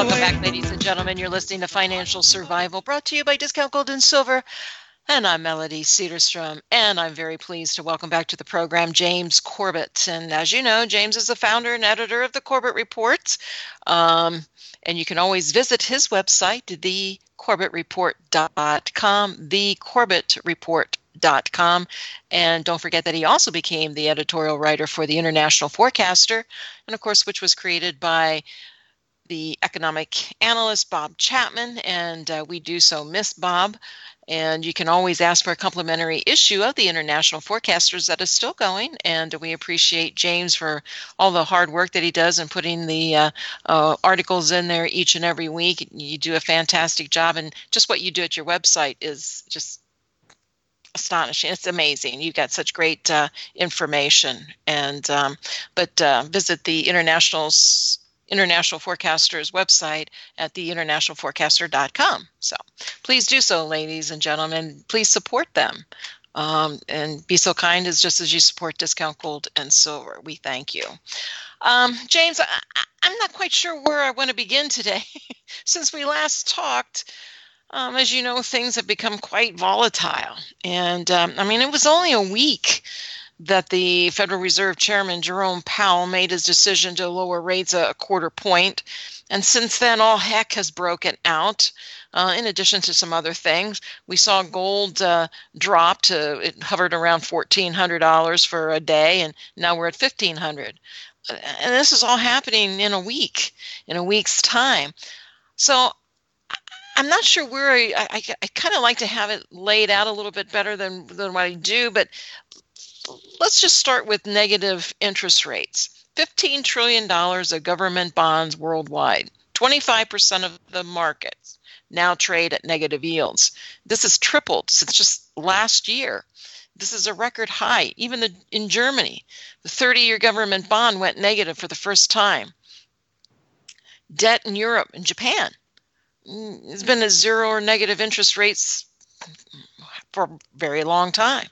Welcome back, ladies and gentlemen. You're listening to Financial Survival, brought to you by Discount Gold and Silver. And I'm Melody Cedarstrom, and I'm very pleased to welcome back to the program James Corbett. And as you know, James is the founder and editor of the Corbett Report. Um, and you can always visit his website, thecorbettreport.com, thecorbettreport.com. And don't forget that he also became the editorial writer for the International Forecaster, and of course, which was created by the economic analyst Bob Chapman, and uh, we do so miss Bob. And you can always ask for a complimentary issue of the International Forecasters that is still going. And we appreciate James for all the hard work that he does in putting the uh, uh, articles in there each and every week. You do a fantastic job, and just what you do at your website is just astonishing. It's amazing. You've got such great uh, information. And um, but uh, visit the International's International Forecaster's website at theinternationalforecaster.com. So please do so, ladies and gentlemen. Please support them. Um, and be so kind as just as you support discount gold and silver. We thank you. Um, James, I, am not quite sure where I want to begin today. Since we last talked, um, as you know, things have become quite volatile. And um, I mean, it was only a week that the Federal Reserve Chairman Jerome Powell made his decision to lower rates a quarter point. And since then, all heck has broken out. Uh, in addition to some other things, we saw gold uh, drop to it hovered around fourteen hundred dollars for a day, and now we're at fifteen hundred. And this is all happening in a week, in a week's time. So I'm not sure where I, I, I kind of like to have it laid out a little bit better than, than what I do, but let's just start with negative interest rates. $15 trillion of government bonds worldwide, 25% of the markets now trade at negative yields. This has tripled since just last year. This is a record high. Even the, in Germany, the 30 year government bond went negative for the first time. Debt in Europe and Japan mm, has been at zero or negative interest rates for a very long time.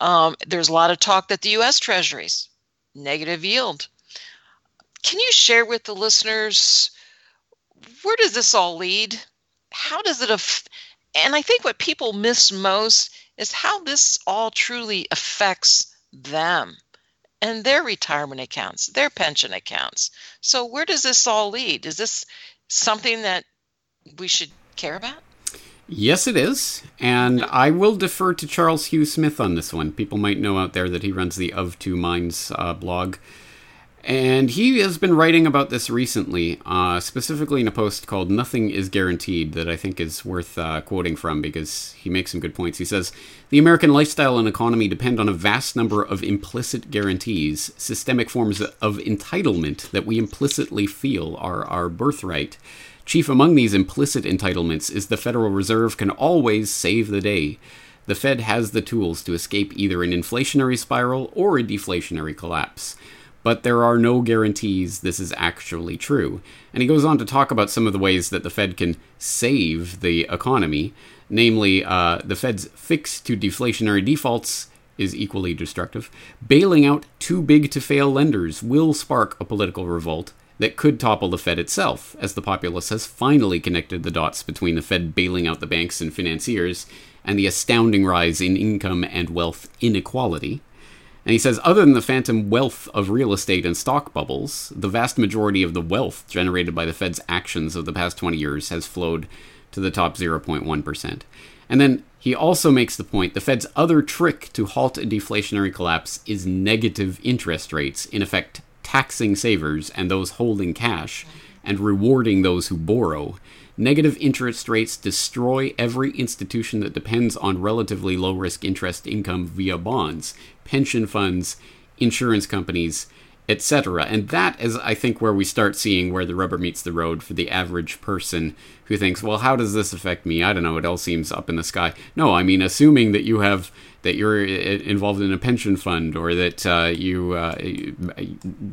Um, there's a lot of talk that the U.S. Treasuries negative yield. Can you share with the listeners where does this all lead? How does it affect? and I think what people miss most is how this all truly affects them and their retirement accounts, their pension accounts. So where does this all lead? Is this something that we should care about? Yes, it is. And I will defer to Charles Hugh Smith on this one. People might know out there that he runs the Of Two Minds uh, blog. And he has been writing about this recently, uh, specifically in a post called Nothing is Guaranteed, that I think is worth uh, quoting from because he makes some good points. He says The American lifestyle and economy depend on a vast number of implicit guarantees, systemic forms of entitlement that we implicitly feel are our birthright. Chief among these implicit entitlements is the Federal Reserve can always save the day. The Fed has the tools to escape either an inflationary spiral or a deflationary collapse. But there are no guarantees this is actually true. And he goes on to talk about some of the ways that the Fed can save the economy, namely, uh, the Fed's fix to deflationary defaults is equally destructive. Bailing out too big to fail lenders will spark a political revolt that could topple the Fed itself, as the populace has finally connected the dots between the Fed bailing out the banks and financiers and the astounding rise in income and wealth inequality. And he says, other than the phantom wealth of real estate and stock bubbles, the vast majority of the wealth generated by the Fed's actions of the past 20 years has flowed to the top 0.1%. And then he also makes the point the Fed's other trick to halt a deflationary collapse is negative interest rates, in effect, taxing savers and those holding cash, and rewarding those who borrow. Negative interest rates destroy every institution that depends on relatively low risk interest income via bonds, pension funds, insurance companies, etc. And that is, I think, where we start seeing where the rubber meets the road for the average person who thinks, well, how does this affect me? I don't know. It all seems up in the sky. No, I mean, assuming that you have that you're involved in a pension fund or that uh, you uh,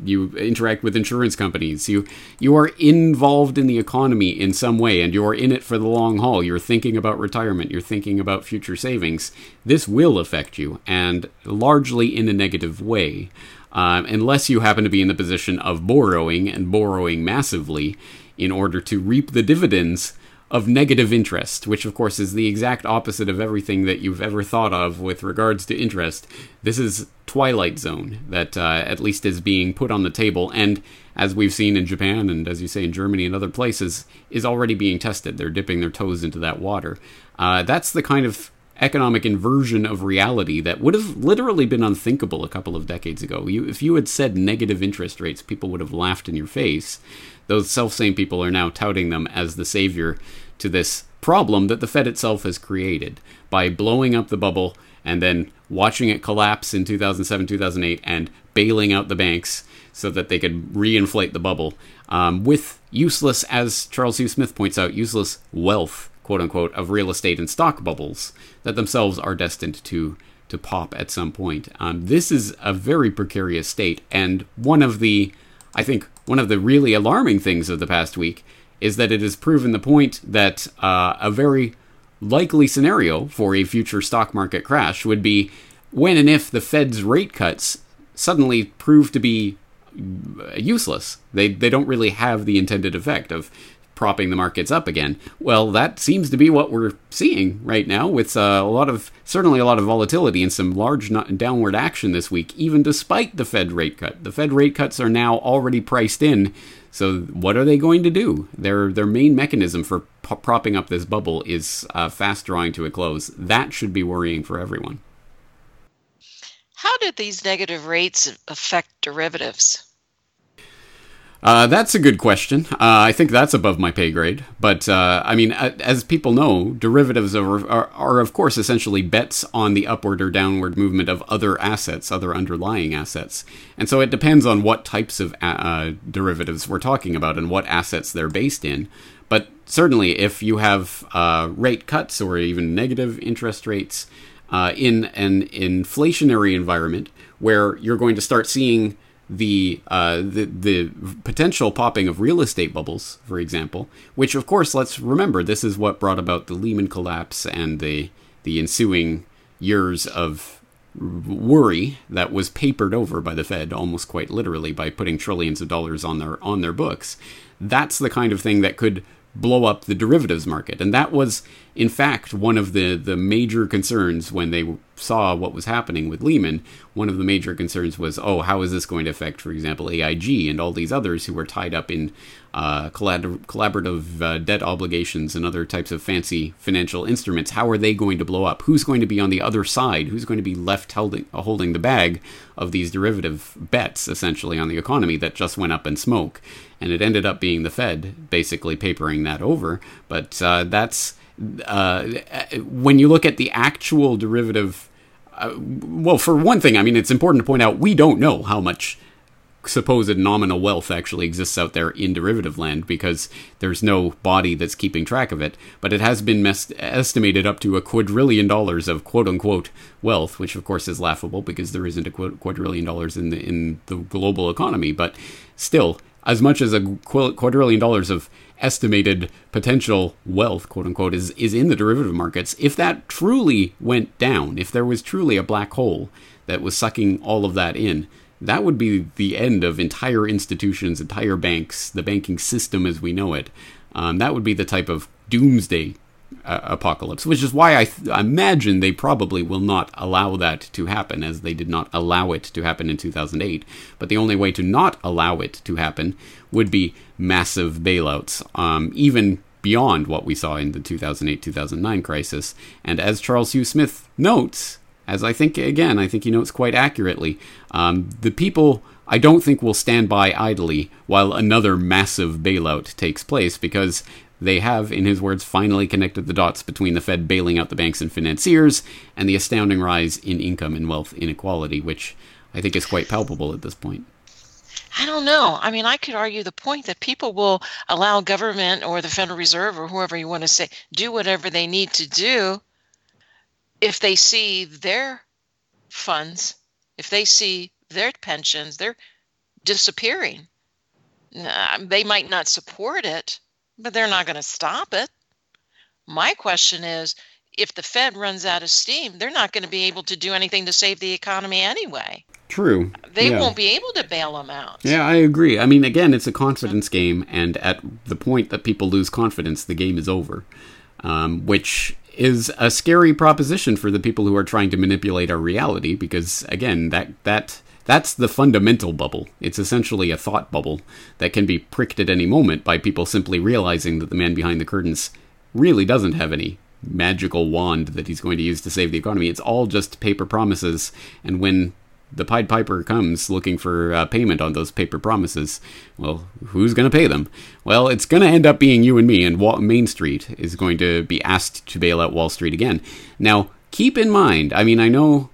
you interact with insurance companies. You you are involved in the economy in some way, and you're in it for the long haul. You're thinking about retirement. You're thinking about future savings. This will affect you, and largely in a negative way, um, unless you happen to be in the position of borrowing and borrowing massively in order to reap the dividends of negative interest, which of course is the exact opposite of everything that you've ever thought of with regards to interest. This is Twilight Zone that uh, at least is being put on the table, and as we've seen in Japan and as you say in Germany and other places, is already being tested. They're dipping their toes into that water. Uh, that's the kind of economic inversion of reality that would have literally been unthinkable a couple of decades ago. You, if you had said negative interest rates, people would have laughed in your face. Those self same people are now touting them as the savior to this problem that the Fed itself has created by blowing up the bubble and then watching it collapse in 2007, 2008, and bailing out the banks so that they could reinflate the bubble um, with useless, as Charles Hugh Smith points out, useless wealth quote unquote, of real estate and stock bubbles that themselves are destined to to pop at some point. Um, this is a very precarious state, and one of the, I think, one of the really alarming things of the past week is that it has proven the point that uh, a very likely scenario for a future stock market crash would be when and if the Fed's rate cuts suddenly prove to be useless. They they don't really have the intended effect of propping the markets up again. Well, that seems to be what we're seeing right now, with uh, a lot of certainly a lot of volatility and some large downward action this week, even despite the Fed rate cut. The Fed rate cuts are now already priced in. So, what are they going to do? Their their main mechanism for propping up this bubble is uh, fast drawing to a close. That should be worrying for everyone. How did these negative rates affect derivatives? Uh, that's a good question. Uh, I think that's above my pay grade. But uh, I mean, as people know, derivatives are, are, are, of course, essentially bets on the upward or downward movement of other assets, other underlying assets. And so it depends on what types of uh, derivatives we're talking about and what assets they're based in. But certainly, if you have uh, rate cuts or even negative interest rates uh, in an inflationary environment where you're going to start seeing the uh, the the potential popping of real estate bubbles, for example, which of course let's remember this is what brought about the Lehman collapse and the the ensuing years of worry that was papered over by the Fed almost quite literally by putting trillions of dollars on their on their books. That's the kind of thing that could blow up the derivatives market. And that was, in fact, one of the, the major concerns when they saw what was happening with Lehman. One of the major concerns was, oh, how is this going to affect, for example, AIG and all these others who were tied up in uh, collab- collaborative uh, debt obligations and other types of fancy financial instruments? How are they going to blow up? Who's going to be on the other side? Who's going to be left holding, holding the bag of these derivative bets, essentially, on the economy that just went up in smoke? and it ended up being the Fed basically papering that over. But uh, that's uh, when you look at the actual derivative. Uh, well, for one thing, I mean, it's important to point out we don't know how much supposed nominal wealth actually exists out there in derivative land because there's no body that's keeping track of it. But it has been mes- estimated up to a quadrillion dollars of quote unquote wealth, which of course is laughable because there isn't a quadrillion dollars in the in the global economy. But still, as much as a quadrillion dollars of estimated potential wealth, quote unquote, is, is in the derivative markets, if that truly went down, if there was truly a black hole that was sucking all of that in, that would be the end of entire institutions, entire banks, the banking system as we know it. Um, that would be the type of doomsday uh, apocalypse, which is why I th- imagine they probably will not allow that to happen, as they did not allow it to happen in 2008. But the only way to not allow it to happen would be massive bailouts, um, even beyond what we saw in the 2008 2009 crisis. And as Charles Hugh Smith notes, as I think, again, I think he notes quite accurately, um, the people. I don't think will stand by idly while another massive bailout takes place because they have, in his words, finally connected the dots between the Fed bailing out the banks and financiers and the astounding rise in income and wealth inequality, which I think is quite palpable at this point. I don't know. I mean, I could argue the point that people will allow government or the Federal Reserve or whoever you want to say do whatever they need to do if they see their funds, if they see their pensions, they're disappearing. They might not support it, but they're not going to stop it. My question is if the Fed runs out of steam, they're not going to be able to do anything to save the economy anyway. True. They yeah. won't be able to bail them out. Yeah, I agree. I mean, again, it's a confidence game, and at the point that people lose confidence, the game is over, um, which is a scary proposition for the people who are trying to manipulate our reality. Because again, that that that's the fundamental bubble. It's essentially a thought bubble that can be pricked at any moment by people simply realizing that the man behind the curtains really doesn't have any magical wand that he's going to use to save the economy. It's all just paper promises, and when the Pied Piper comes looking for uh, payment on those paper promises, well, who's going to pay them? Well, it's going to end up being you and me, and Wall- Main Street is going to be asked to bail out Wall Street again. Now, keep in mind, I mean, I know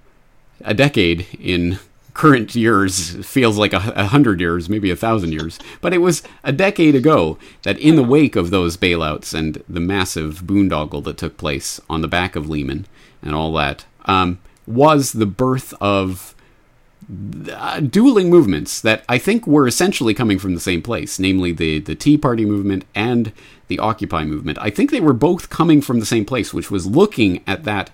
a decade in current years feels like a, a hundred years, maybe a thousand years, but it was a decade ago that in the wake of those bailouts and the massive boondoggle that took place on the back of Lehman and all that, um, was the birth of uh, dueling movements that I think were essentially coming from the same place, namely the, the Tea Party movement and the Occupy movement. I think they were both coming from the same place, which was looking at that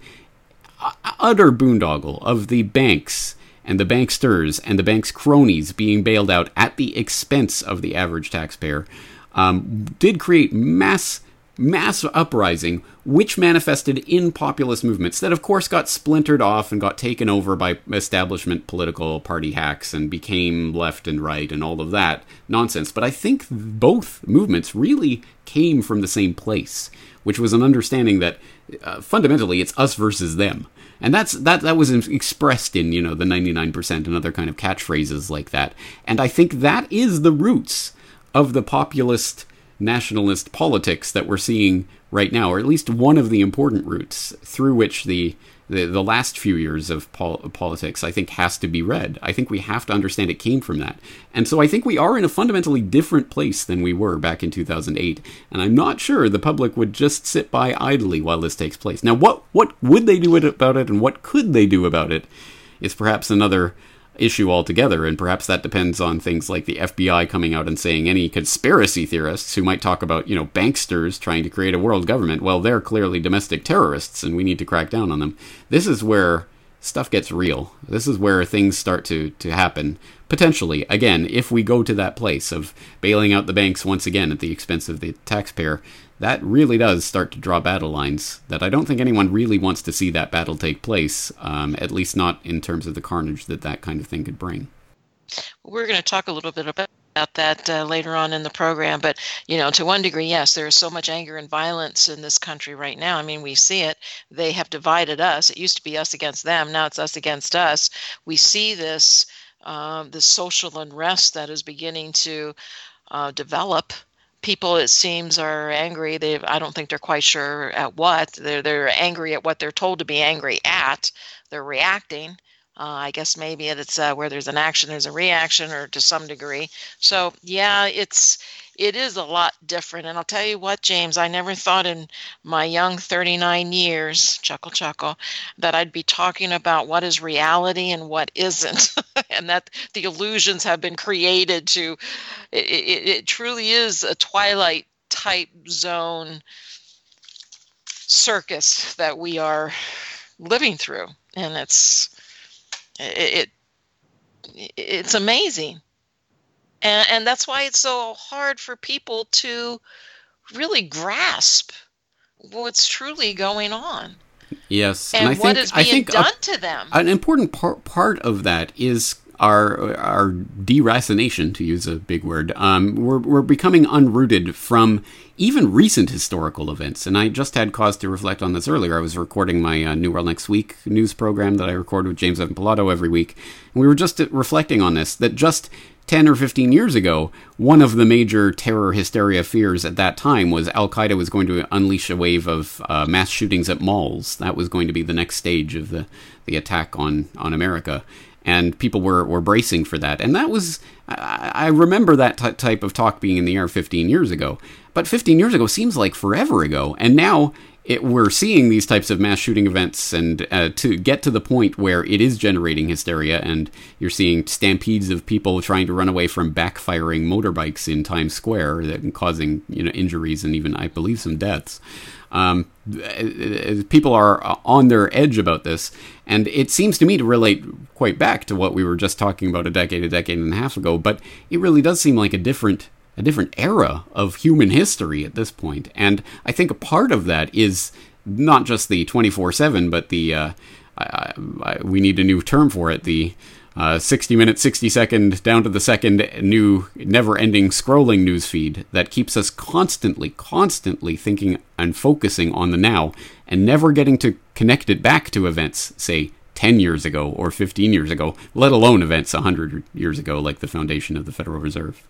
utter boondoggle of the banks and the banksters and the bank's cronies being bailed out at the expense of the average taxpayer, um, did create mass mass uprising, which manifested in populist movements that, of course, got splintered off and got taken over by establishment political party hacks and became left and right and all of that nonsense. But I think both movements really came from the same place, which was an understanding that uh, fundamentally it's us versus them. And that's that that was expressed in, you know, the 99% and other kind of catchphrases like that. And I think that is the roots of the populist nationalist politics that we're seeing right now, or at least one of the important routes through which the the, the last few years of pol- politics, I think, has to be read. I think we have to understand it came from that. And so I think we are in a fundamentally different place than we were back in 2008. And I'm not sure the public would just sit by idly while this takes place. Now, what, what would they do about it and what could they do about it is perhaps another issue altogether, and perhaps that depends on things like the FBI coming out and saying any conspiracy theorists who might talk about, you know, banksters trying to create a world government, well, they're clearly domestic terrorists and we need to crack down on them. This is where stuff gets real. This is where things start to, to happen. Potentially, again, if we go to that place of bailing out the banks once again at the expense of the taxpayer, that really does start to draw battle lines that I don't think anyone really wants to see that battle take place, um, at least not in terms of the carnage that that kind of thing could bring. We're going to talk a little bit about about that uh, later on in the program but you know to one degree yes there is so much anger and violence in this country right now. I mean we see it. They have divided us. It used to be us against them. Now it's us against us. We see this um, this social unrest that is beginning to uh, develop people it seems are angry. They i don't think they're quite sure at what. They're they're angry at what they're told to be angry at. They're reacting uh, i guess maybe it's uh, where there's an action there's a reaction or to some degree. So yeah it's it is a lot different. And i'll tell you what james i never thought in my young 39 years chuckle chuckle that i'd be talking about what is reality and what isn't. And that the illusions have been created to it, it, it truly is a twilight type zone circus that we are living through. And it's it, it it's amazing. And and that's why it's so hard for people to really grasp what's truly going on. Yes and, and what think, is being I think done a, to them. an important par- part of that is our our deracination, to use a big word. Um, we're we're becoming unrooted from even recent historical events. And I just had cause to reflect on this earlier. I was recording my uh, New World Next Week news program that I record with James Evan Pilato every week, and we were just reflecting on this. That just 10 or 15 years ago, one of the major terror hysteria fears at that time was Al Qaeda was going to unleash a wave of uh, mass shootings at malls. That was going to be the next stage of the, the attack on, on America and people were, were bracing for that. And that was, I, remember that t- type of talk being in the air 15 years ago. But 15 years ago seems like forever ago. And now it, we're seeing these types of mass shooting events, and uh, to get to the point where it is generating hysteria, and you're seeing stampedes of people trying to run away from backfiring motorbikes in Times Square that causing you know injuries and even I believe some deaths. Um, people are on their edge about this, and it seems to me to relate quite back to what we were just talking about a decade, a decade and a half ago. But it really does seem like a different a different era of human history at this point. And I think a part of that is not just the 24 7, but the, uh, I, I, we need a new term for it, the uh, 60 minute, 60 second, down to the second new, never ending scrolling news feed that keeps us constantly, constantly thinking and focusing on the now and never getting to connect it back to events, say 10 years ago or 15 years ago, let alone events 100 years ago, like the foundation of the Federal Reserve.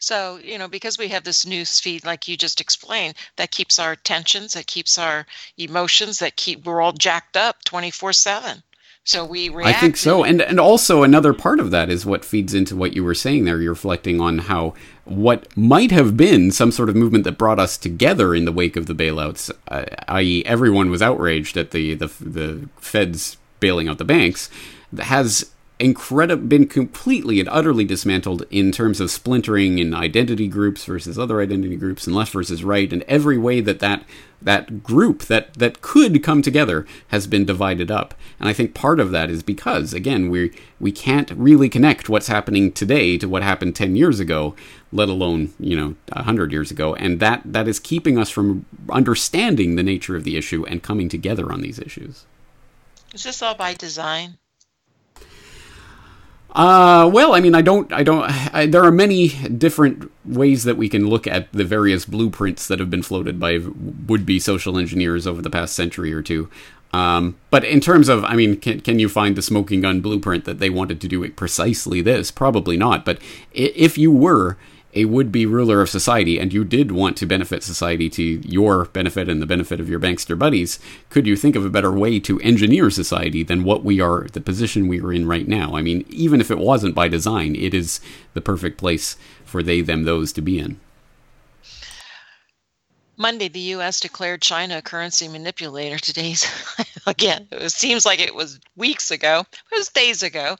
So, you know, because we have this news feed, like you just explained, that keeps our tensions, that keeps our emotions, that keep, we're all jacked up 24 7. So we react. I think so. And, and also another part of that is what feeds into what you were saying there. You're reflecting on how what might have been some sort of movement that brought us together in the wake of the bailouts, uh, i.e., everyone was outraged at the, the, the Feds bailing out the banks, has incredible been completely and utterly dismantled in terms of splintering in identity groups versus other identity groups and left versus right and every way that that that group that that could come together has been divided up. And i think part of that is because again we we can't really connect what's happening today to what happened 10 years ago let alone you know 100 years ago. And that that is keeping us from understanding the nature of the issue and coming together on these issues. Is this all by design uh, well, I mean, I don't, I don't. I, there are many different ways that we can look at the various blueprints that have been floated by would-be social engineers over the past century or two. Um, but in terms of, I mean, can, can you find the smoking gun blueprint that they wanted to do it precisely this? Probably not. But if you were, a would be ruler of society and you did want to benefit society to your benefit and the benefit of your bankster buddies, could you think of a better way to engineer society than what we are, the position we are in right now? I mean, even if it wasn't by design, it is the perfect place for they, them, those to be in. Monday, the U.S. declared China a currency manipulator. Today's, again, it seems like it was weeks ago. It was days ago.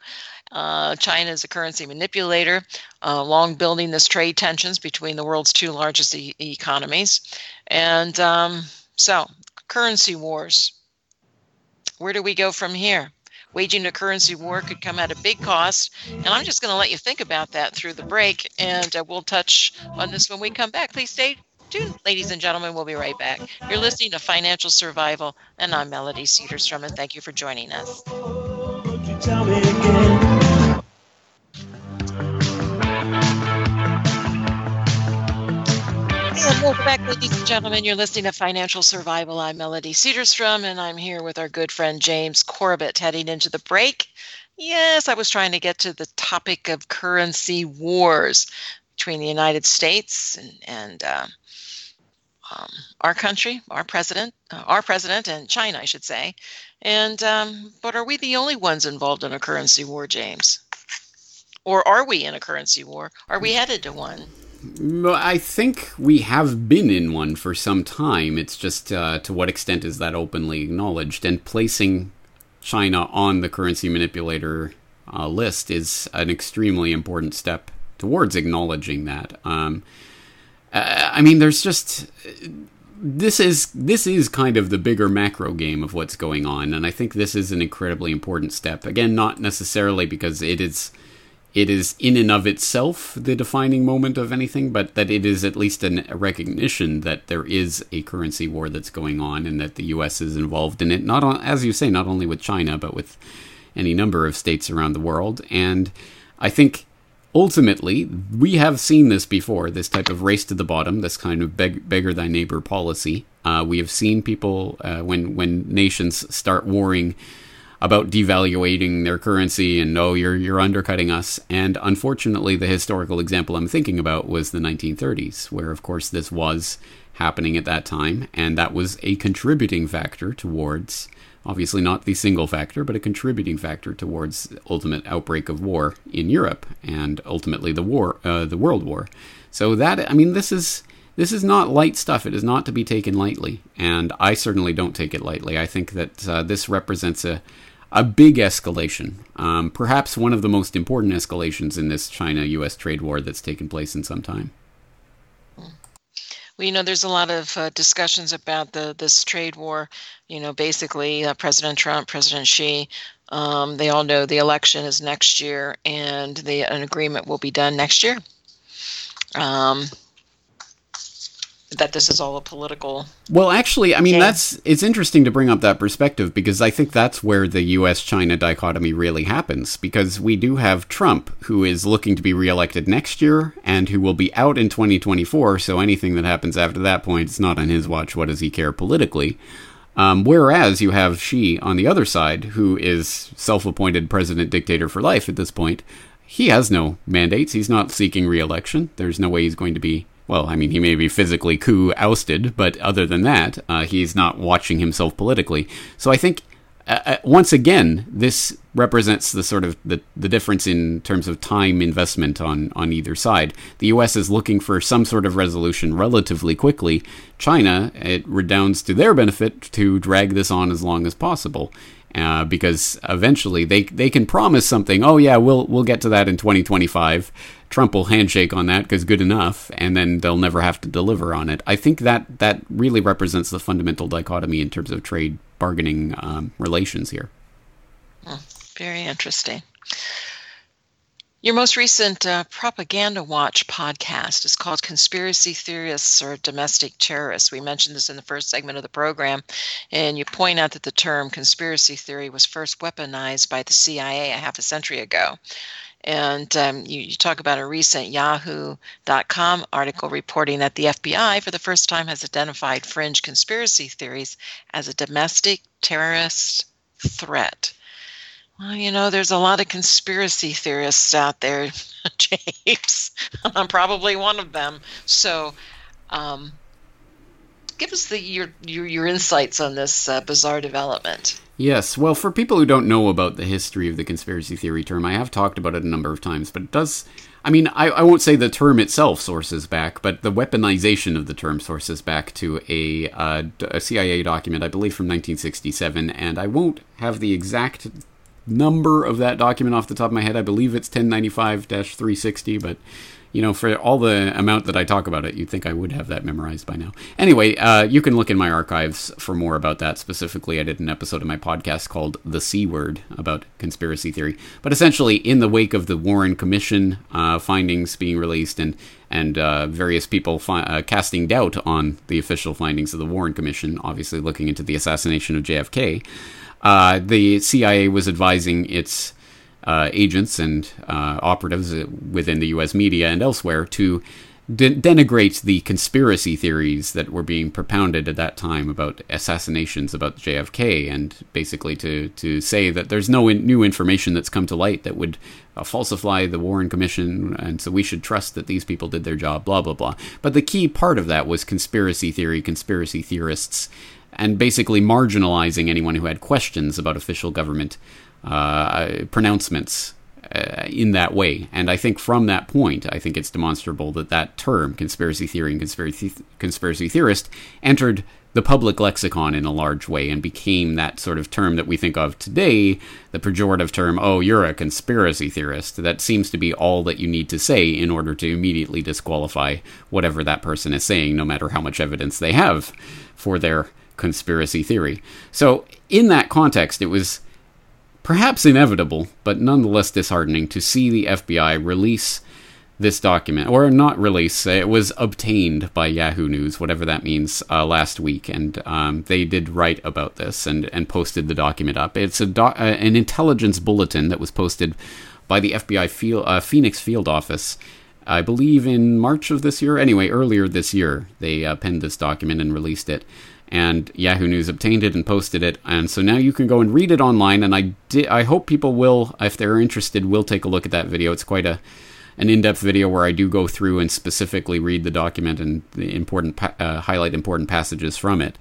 Uh, China is a currency manipulator, uh, long building this trade tensions between the world's two largest e- economies. And um, so, currency wars. Where do we go from here? Waging a currency war could come at a big cost. And I'm just going to let you think about that through the break. And uh, we'll touch on this when we come back. Please stay tuned, ladies and gentlemen. We'll be right back. You're listening to Financial Survival, and I'm Melody Cedarstrom, and thank you for joining us. Welcome back, ladies and gentlemen. You're listening to Financial Survival. I'm Melody Cedarstrom, and I'm here with our good friend James Corbett heading into the break. Yes, I was trying to get to the topic of currency wars between the United States and, and uh, um, our country, our president, uh, our president, and China, I should say. And um, but are we the only ones involved in a currency war, James? Or are we in a currency war? Are we headed to one? I think we have been in one for some time. It's just uh, to what extent is that openly acknowledged? And placing China on the currency manipulator uh, list is an extremely important step towards acknowledging that. Um, uh, I mean, there's just this is this is kind of the bigger macro game of what's going on, and I think this is an incredibly important step. Again, not necessarily because it is it is in and of itself the defining moment of anything, but that it is at least an, a recognition that there is a currency war that's going on and that the U.S. is involved in it. Not on, as you say, not only with China, but with any number of states around the world. And I think ultimately we have seen this before. This type of race to the bottom, this kind of beg, beggar thy neighbor policy. Uh, we have seen people uh, when when nations start warring about devaluating their currency and no, you're you're undercutting us. And unfortunately, the historical example I'm thinking about was the 1930s, where of course this was happening at that time, and that was a contributing factor towards. Obviously, not the single factor, but a contributing factor towards ultimate outbreak of war in Europe, and ultimately the war, uh, the World War. So that I mean, this is this is not light stuff. It is not to be taken lightly, and I certainly don't take it lightly. I think that uh, this represents a a big escalation, um, perhaps one of the most important escalations in this China U.S. trade war that's taken place in some time. Well, you know, there's a lot of uh, discussions about the this trade war. You know, basically, uh, President Trump, President Xi, um, they all know the election is next year, and the an agreement will be done next year. Um, that this is all a political. Well, actually, I mean game. that's it's interesting to bring up that perspective because I think that's where the U.S.-China dichotomy really happens because we do have Trump who is looking to be reelected next year and who will be out in 2024. So anything that happens after that point is not on his watch. What does he care politically? Um, whereas you have Xi on the other side, who is self-appointed president dictator for life at this point. He has no mandates. He's not seeking re-election. There's no way he's going to be well, I mean, he may be physically coup ousted, but other than that, uh, he's not watching himself politically. So I think uh, uh, once again, this represents the sort of the, the difference in terms of time investment on, on either side. The U.S. is looking for some sort of resolution relatively quickly. China, it redounds to their benefit to drag this on as long as possible. Uh, because eventually they they can promise something. Oh yeah, we'll we'll get to that in 2025. Trump will handshake on that because good enough, and then they'll never have to deliver on it. I think that that really represents the fundamental dichotomy in terms of trade bargaining um, relations here. Hmm, very interesting. Your most recent uh, Propaganda Watch podcast is called Conspiracy Theorists or Domestic Terrorists. We mentioned this in the first segment of the program, and you point out that the term conspiracy theory was first weaponized by the CIA a half a century ago. And um, you, you, talk about a recent Yahoo.com article reporting that the FBI, for the first time, has identified fringe conspiracy theories as a domestic terrorist threat. Well, you know, there's a lot of conspiracy theorists out there, James. I'm probably one of them. So, um, give us the your your, your insights on this uh, bizarre development. Yes, well, for people who don't know about the history of the conspiracy theory term, I have talked about it a number of times, but it does. I mean, I, I won't say the term itself sources back, but the weaponization of the term sources back to a, uh, a CIA document, I believe from 1967, and I won't have the exact number of that document off the top of my head. I believe it's 1095 360, but you know, for all the amount that I talk about it, you'd think I would have that memorized by now. Anyway, uh, you can look in my archives for more about that. Specifically, I did an episode of my podcast called The C Word about conspiracy theory. But essentially, in the wake of the Warren Commission uh, findings being released and and uh, various people fi- uh, casting doubt on the official findings of the Warren Commission, obviously looking into the assassination of JFK, uh, the CIA was advising its uh, agents and uh, operatives within the U.S. media and elsewhere to de- denigrate the conspiracy theories that were being propounded at that time about assassinations about JFK, and basically to to say that there's no in- new information that's come to light that would uh, falsify the Warren Commission, and so we should trust that these people did their job. Blah blah blah. But the key part of that was conspiracy theory, conspiracy theorists. And basically marginalizing anyone who had questions about official government uh, pronouncements uh, in that way. And I think from that point, I think it's demonstrable that that term, conspiracy theory and conspiracy, conspiracy theorist, entered the public lexicon in a large way and became that sort of term that we think of today, the pejorative term, oh, you're a conspiracy theorist. That seems to be all that you need to say in order to immediately disqualify whatever that person is saying, no matter how much evidence they have for their conspiracy theory. So, in that context, it was perhaps inevitable, but nonetheless disheartening to see the FBI release this document, or not release, it was obtained by Yahoo News, whatever that means, uh, last week. And um, they did write about this and, and posted the document up. It's a do- uh, an intelligence bulletin that was posted by the FBI field, uh, Phoenix field office. I believe in March of this year. Anyway, earlier this year, they uh, penned this document and released it and Yahoo News obtained it and posted it, and so now you can go and read it online. And I di- I hope people will, if they're interested, will take a look at that video. It's quite a an in-depth video where I do go through and specifically read the document and the important pa- uh, highlight important passages from it.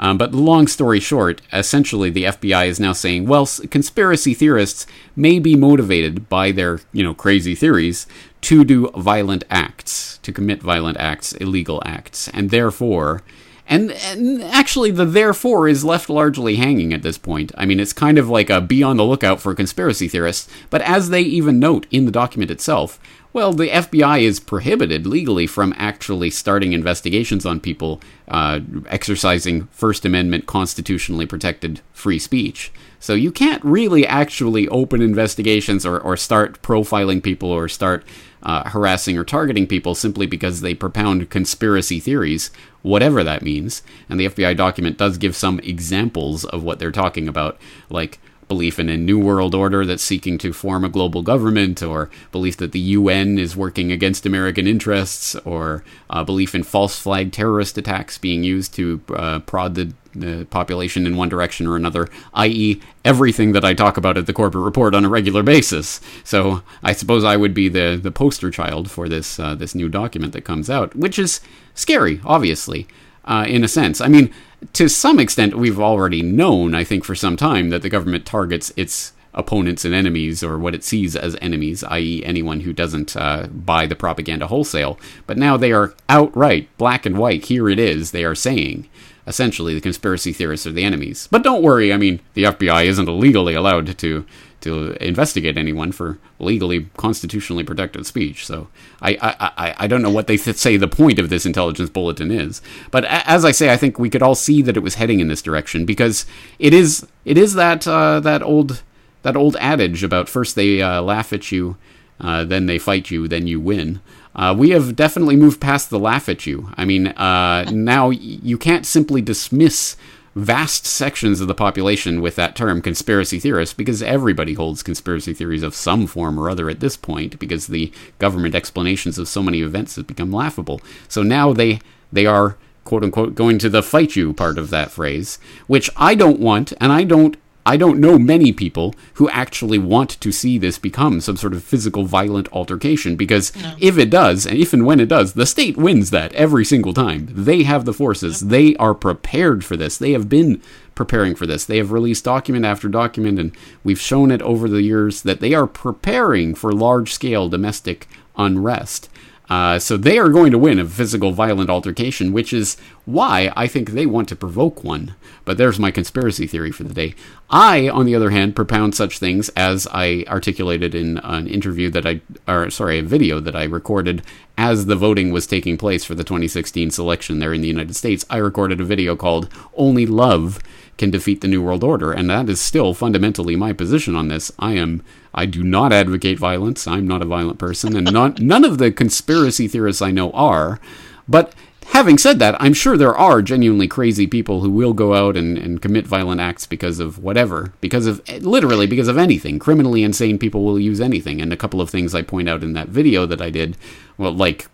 Um, but long story short, essentially the FBI is now saying, well, conspiracy theorists may be motivated by their you know crazy theories to do violent acts, to commit violent acts, illegal acts, and therefore and, and, actually, the therefore is left largely hanging at this point. I mean, it's kind of like a be on the lookout for conspiracy theorists, but as they even note in the document itself, Well, the FBI is prohibited legally from actually starting investigations on people uh, exercising First Amendment constitutionally protected free speech. So you can't really actually open investigations or, or start profiling people or start uh, harassing or targeting people simply because they propound conspiracy theories, whatever that means. And the FBI document does give some examples of what they're talking about, like belief in a new world order that's seeking to form a global government, or belief that the UN is working against American interests, or uh, belief in false flag terrorist attacks being used to uh, prod the, the population in one direction or another, i.e., everything that I talk about at the Corbett Report on a regular basis. So I suppose I would be the, the poster child for this uh, this new document that comes out, which is scary, obviously, uh, in a sense. I mean to some extent, we've already known, I think, for some time that the government targets its opponents and enemies, or what it sees as enemies, i.e., anyone who doesn't uh, buy the propaganda wholesale. But now they are outright, black and white, here it is, they are saying. Essentially, the conspiracy theorists are the enemies. But don't worry, I mean, the FBI isn't legally allowed to to investigate anyone for legally constitutionally protected speech. So I I, I, I don't know what they th- say the point of this intelligence bulletin is. But a- as I say, I think we could all see that it was heading in this direction because it is it is that uh, that old that old adage about first they uh, laugh at you, uh, then they fight you, then you win. Uh, we have definitely moved past the laugh at you. I mean, uh, now you can't simply dismiss vast sections of the population with that term, conspiracy theorists, because everybody holds conspiracy theories of some form or other at this point, because the government explanations of so many events have become laughable. So now they they are quote unquote going to the fight you part of that phrase, which I don't want, and I don't I don't know many people who actually want to see this become some sort of physical violent altercation because no. if it does, and if and when it does, the state wins that every single time. They have the forces. Yep. They are prepared for this. They have been preparing for this. They have released document after document, and we've shown it over the years that they are preparing for large scale domestic unrest. Uh, so they are going to win a physical violent altercation, which is why I think they want to provoke one. But there's my conspiracy theory for the day. I, on the other hand, propound such things as I articulated in an interview that I, or sorry, a video that I recorded as the voting was taking place for the 2016 selection there in the United States. I recorded a video called Only Love can defeat the New World Order, and that is still fundamentally my position on this. I am I do not advocate violence. I'm not a violent person, and not, none of the conspiracy theorists I know are. But having said that, I'm sure there are genuinely crazy people who will go out and, and commit violent acts because of whatever, because of literally because of anything. Criminally insane people will use anything, and a couple of things I point out in that video that I did, well, like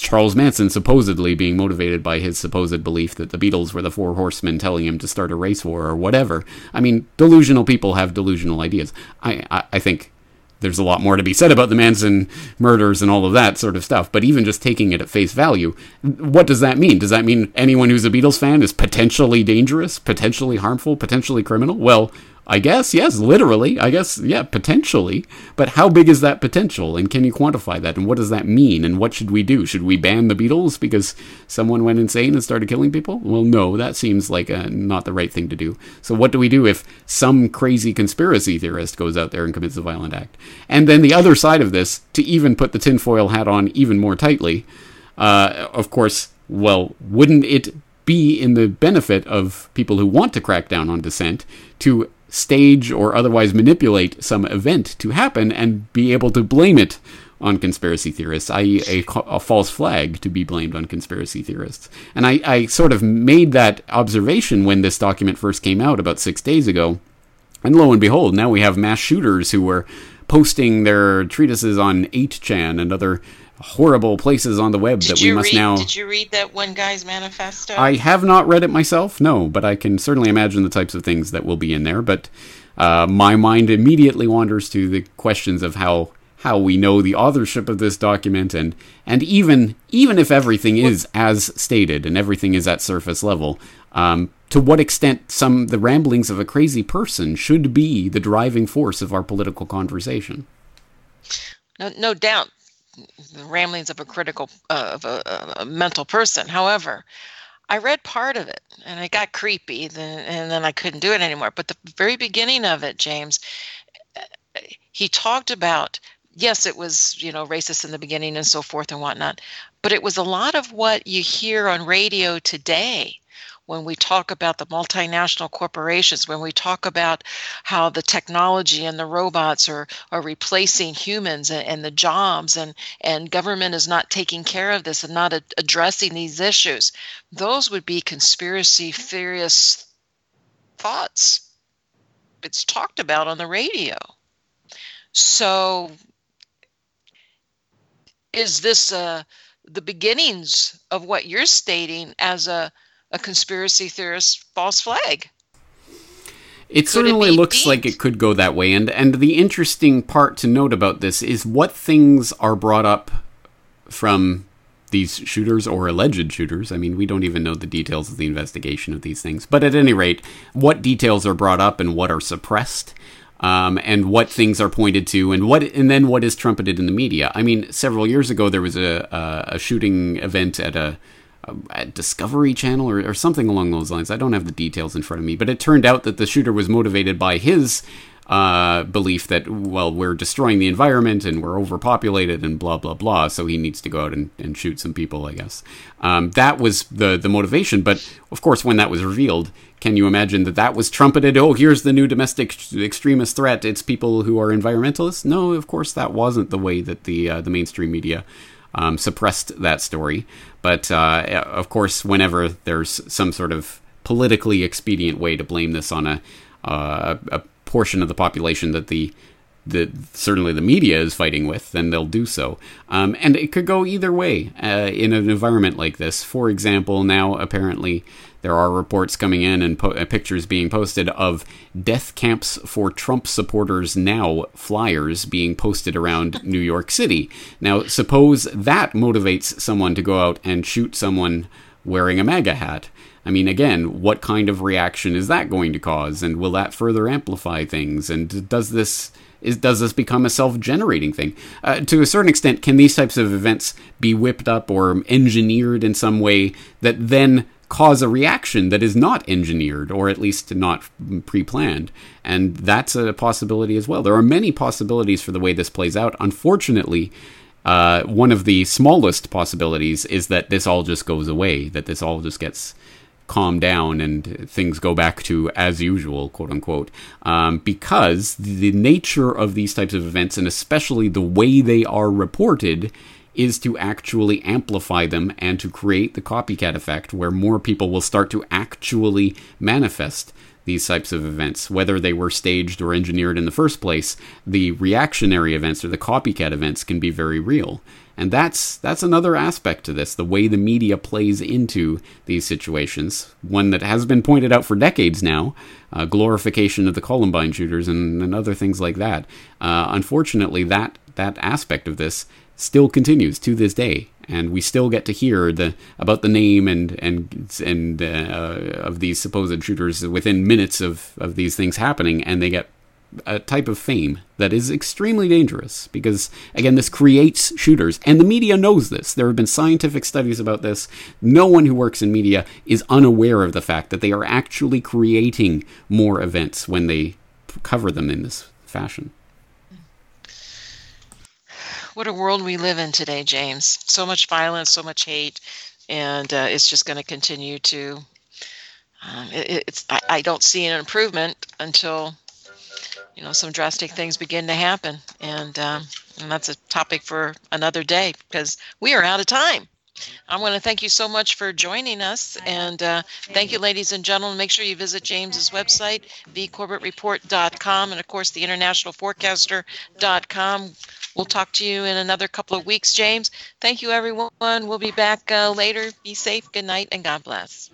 Charles Manson supposedly being motivated by his supposed belief that the Beatles were the four horsemen telling him to start a race war or whatever. I mean, delusional people have delusional ideas. I, I, I think there's a lot more to be said about the Manson murders and all of that sort of stuff, but even just taking it at face value, what does that mean? Does that mean anyone who's a Beatles fan is potentially dangerous, potentially harmful, potentially criminal? Well, I guess, yes, literally. I guess, yeah, potentially. But how big is that potential? And can you quantify that? And what does that mean? And what should we do? Should we ban the Beatles because someone went insane and started killing people? Well, no, that seems like a, not the right thing to do. So, what do we do if some crazy conspiracy theorist goes out there and commits a violent act? And then the other side of this, to even put the tinfoil hat on even more tightly, uh, of course, well, wouldn't it be in the benefit of people who want to crack down on dissent to stage or otherwise manipulate some event to happen and be able to blame it on conspiracy theorists, i.e., a, a, false flag to be blamed on conspiracy theorists. And I, I sort of made that observation when this document first came out about six days ago. And lo and behold, now we have mass shooters who were posting their treatises on 8chan and other horrible places on the web did that we must read, now. Did you read that one guy's manifesto? I have not read it myself, no, but I can certainly imagine the types of things that will be in there. But uh, my mind immediately wanders to the questions of how how we know the authorship of this document, and and even even if everything is as stated and everything is at surface level. Um, to what extent some the ramblings of a crazy person should be the driving force of our political conversation. No, no doubt the ramblings of a critical uh, of a, a, mental person. However, I read part of it and it got creepy, then, and then I couldn't do it anymore. But the very beginning of it, James, he talked about yes, it was, you know, racist in the beginning and so forth and whatnot, but it was a lot of what you hear on radio today when we talk about the multinational corporations, when we talk about how the technology and the robots are, are replacing humans and, and the jobs, and, and government is not taking care of this and not a- addressing these issues, those would be conspiracy theorist thoughts. It's talked about on the radio. So, is this uh, the beginnings of what you're stating as a a conspiracy theorist false flag. It could certainly it looks like it could go that way, and and the interesting part to note about this is what things are brought up from these shooters or alleged shooters. I mean, we don't even know the details of the investigation of these things, but at any rate, what details are brought up and what are suppressed. Um, and what things are pointed to, and what, and then what is trumpeted in the media. I mean, several years ago there was a, a, a shooting event at a Discovery Channel or, or, something along those lines. I don't have the details in front of me, but it turned out that the shooter was motivated by his uh, belief that, well, we're destroying the environment and we're overpopulated and blah, blah, blah. So he needs to go out and, and shoot some people, I guess. Um, that was the, the motivation. But of course, when that was revealed, can you imagine that that was trumpeted? Oh, here's the new domestic extremist threat. It's people who are environmentalists. No, of course, that wasn't the way that the uh, the mainstream media um, suppressed that story. But uh, of course, whenever there's some sort of politically expedient way to blame this on a, uh, a portion of the population that the certainly the media is fighting with, then they'll do so. Um, and it could go either way uh, in an environment like this. For example, now apparently there are reports coming in and po- uh, pictures being posted of death camps for Trump supporters now flyers being posted around New York City. Now, suppose that motivates someone to go out and shoot someone wearing a MAGA hat. I mean, again, what kind of reaction is that going to cause? And will that further amplify things? And does this is does this become a self-generating thing? Uh, to a certain extent, can these types of events be whipped up or engineered in some way that then cause a reaction that is not engineered or at least not pre-planned and that's a possibility as well. There are many possibilities for the way this plays out. Unfortunately uh, one of the smallest possibilities is that this all just goes away that this all just gets calm down and things go back to as usual, quote unquote, um, because the nature of these types of events, and especially the way they are reported, is to actually amplify them and to create the copycat effect where more people will start to actually manifest these types of events, whether they were staged or engineered in the first place, the reactionary events or the copycat events can be very real. And that's that's another aspect to this, the way the media plays into these situations. One that has been pointed out for decades now, uh, glorification of the Columbine shooters and, and other things like that. Uh, unfortunately, that that aspect of this still continues to this day, and we still get to hear the about the name and and and uh, of these supposed shooters within minutes of of these things happening, and they get a type of fame that is extremely dangerous because again this creates shooters. And the media knows this. There have been scientific studies about this. No one who works in media is unaware of the fact that they are actually creating more events when they cover them in this fashion what a world we live in today james. So much violence so much hate and uh, it's just going to continue to um, it, it's I, I don't see an improvement until you know some drastic things begin to happen. And um, and that's a topic for another day because we are out of time I want to thank you so much for joining us. And uh, thank you, ladies and gentlemen. Make sure you visit James's website, thecorbettreport.com, and of course, the internationalforecaster.com. We'll talk to you in another couple of weeks, James. Thank you, everyone. We'll be back uh, later. Be safe. Good night, and God bless.